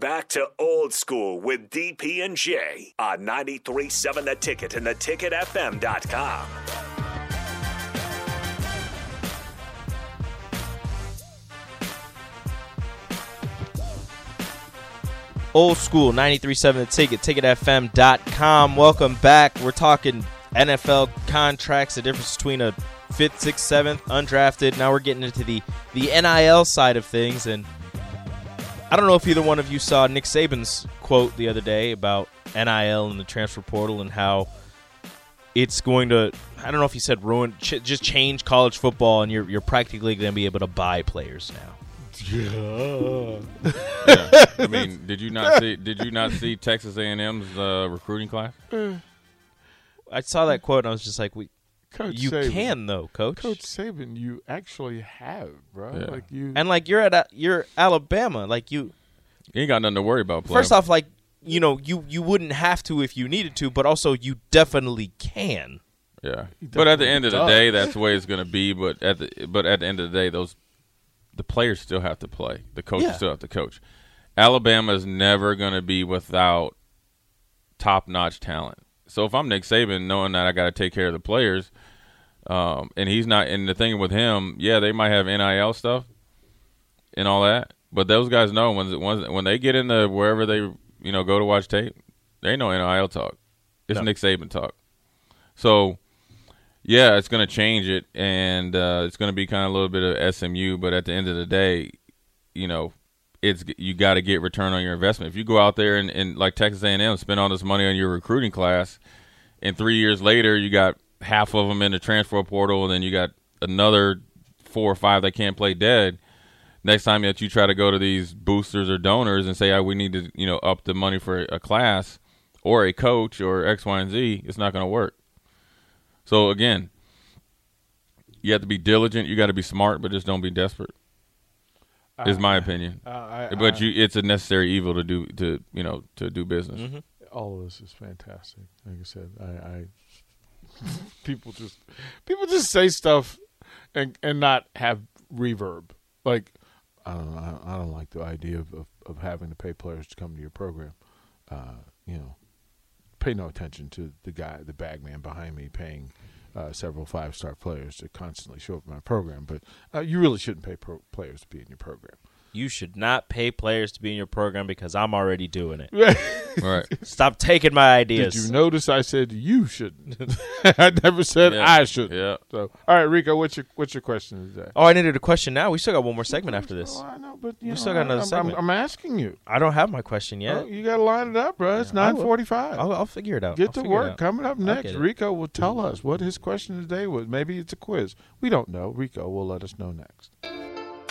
Back to old school with DP and J on 93.7 The Ticket and theticketfm.com. Old school 93.7 The Ticket, ticketfm.com. Welcome back. We're talking NFL contracts, the difference between a fifth, sixth, seventh, undrafted. Now we're getting into the, the NIL side of things. And I don't know if either one of you saw Nick Saban's quote the other day about NIL and the transfer portal and how it's going to, I don't know if he said ruin, ch- just change college football and you're, you're practically going to be able to buy players now. yeah. I mean, did you not see? Did you not see Texas A&M's uh, recruiting class? I saw that quote and I was just like, we, Coach you Saban. can though, coach. Coach Saban, you actually have, bro. Yeah. Like you. And like you're at you're Alabama, like you You ain't got nothing to worry about. Play. first off, like you know you you wouldn't have to if you needed to, but also you definitely can. yeah. He But at the definitely end of the does. day, that's the way it's going to be. But at the but at the end of the day, those the players still have to play. The coaches Yeah. still have to coach. Alabama is never going to be without top notch talent. So if I'm Nick Saban, knowing that I got to take care of the players, um, and he's not, and the thing with him, yeah, they might have NIL stuff and all that, but those guys know when when when they get into wherever they you know go to watch tape, they know NIL talk. It's No. Nick Saban talk. So yeah, it's going to change it, and uh, it's going to be kind of a little bit of SMU. But at the end of the day, you know, it's you got to get return on your investment. If you go out there and, and like Texas A&M spend all this money on your recruiting class, and three years later you got half of them in the transfer portal, and then you got another four or five that can't play dead. Next time that you try to go to these boosters or donors and say, "Oh, we need to, you know, up the money for a class or a coach or X, Y, and Z," it's not going to work. So again, you have to be diligent. You got to be smart, but just don't be desperate. Is my opinion. Uh, I, but I- you, it's a necessary evil to do to you know to do business. Mm-hmm. all of this is fantastic. Like I said, I, I people just people just say stuff and and not have reverb. Like I don't know, I, I don't like the idea of, of of having to pay players to come to your program. Uh, you know, pay no attention to the guy, the bag man behind me paying uh, several five star players to constantly show up in my program. But uh, you really shouldn't pay pro- players to be in your program. You should not pay players to be in your program because I'm already doing it. Right. Stop taking my ideas. Did you notice I said you shouldn't? I never said Yeah. I should. Yeah. So, all right, Rico, what's your what's your question today? Oh, I needed a question now. We still got one more segment after this. Oh, I know, but you We know, still got another I'm, segment. I'm, I'm asking you. I don't have my question yet. Oh, you got to line it up, bro. It's Yeah, I nine will. forty-five. I'll, I'll figure it out. Get I'll to work. Coming up next. Rico will tell us what his question today was. Maybe it's a quiz. We don't know. Rico will let us know next.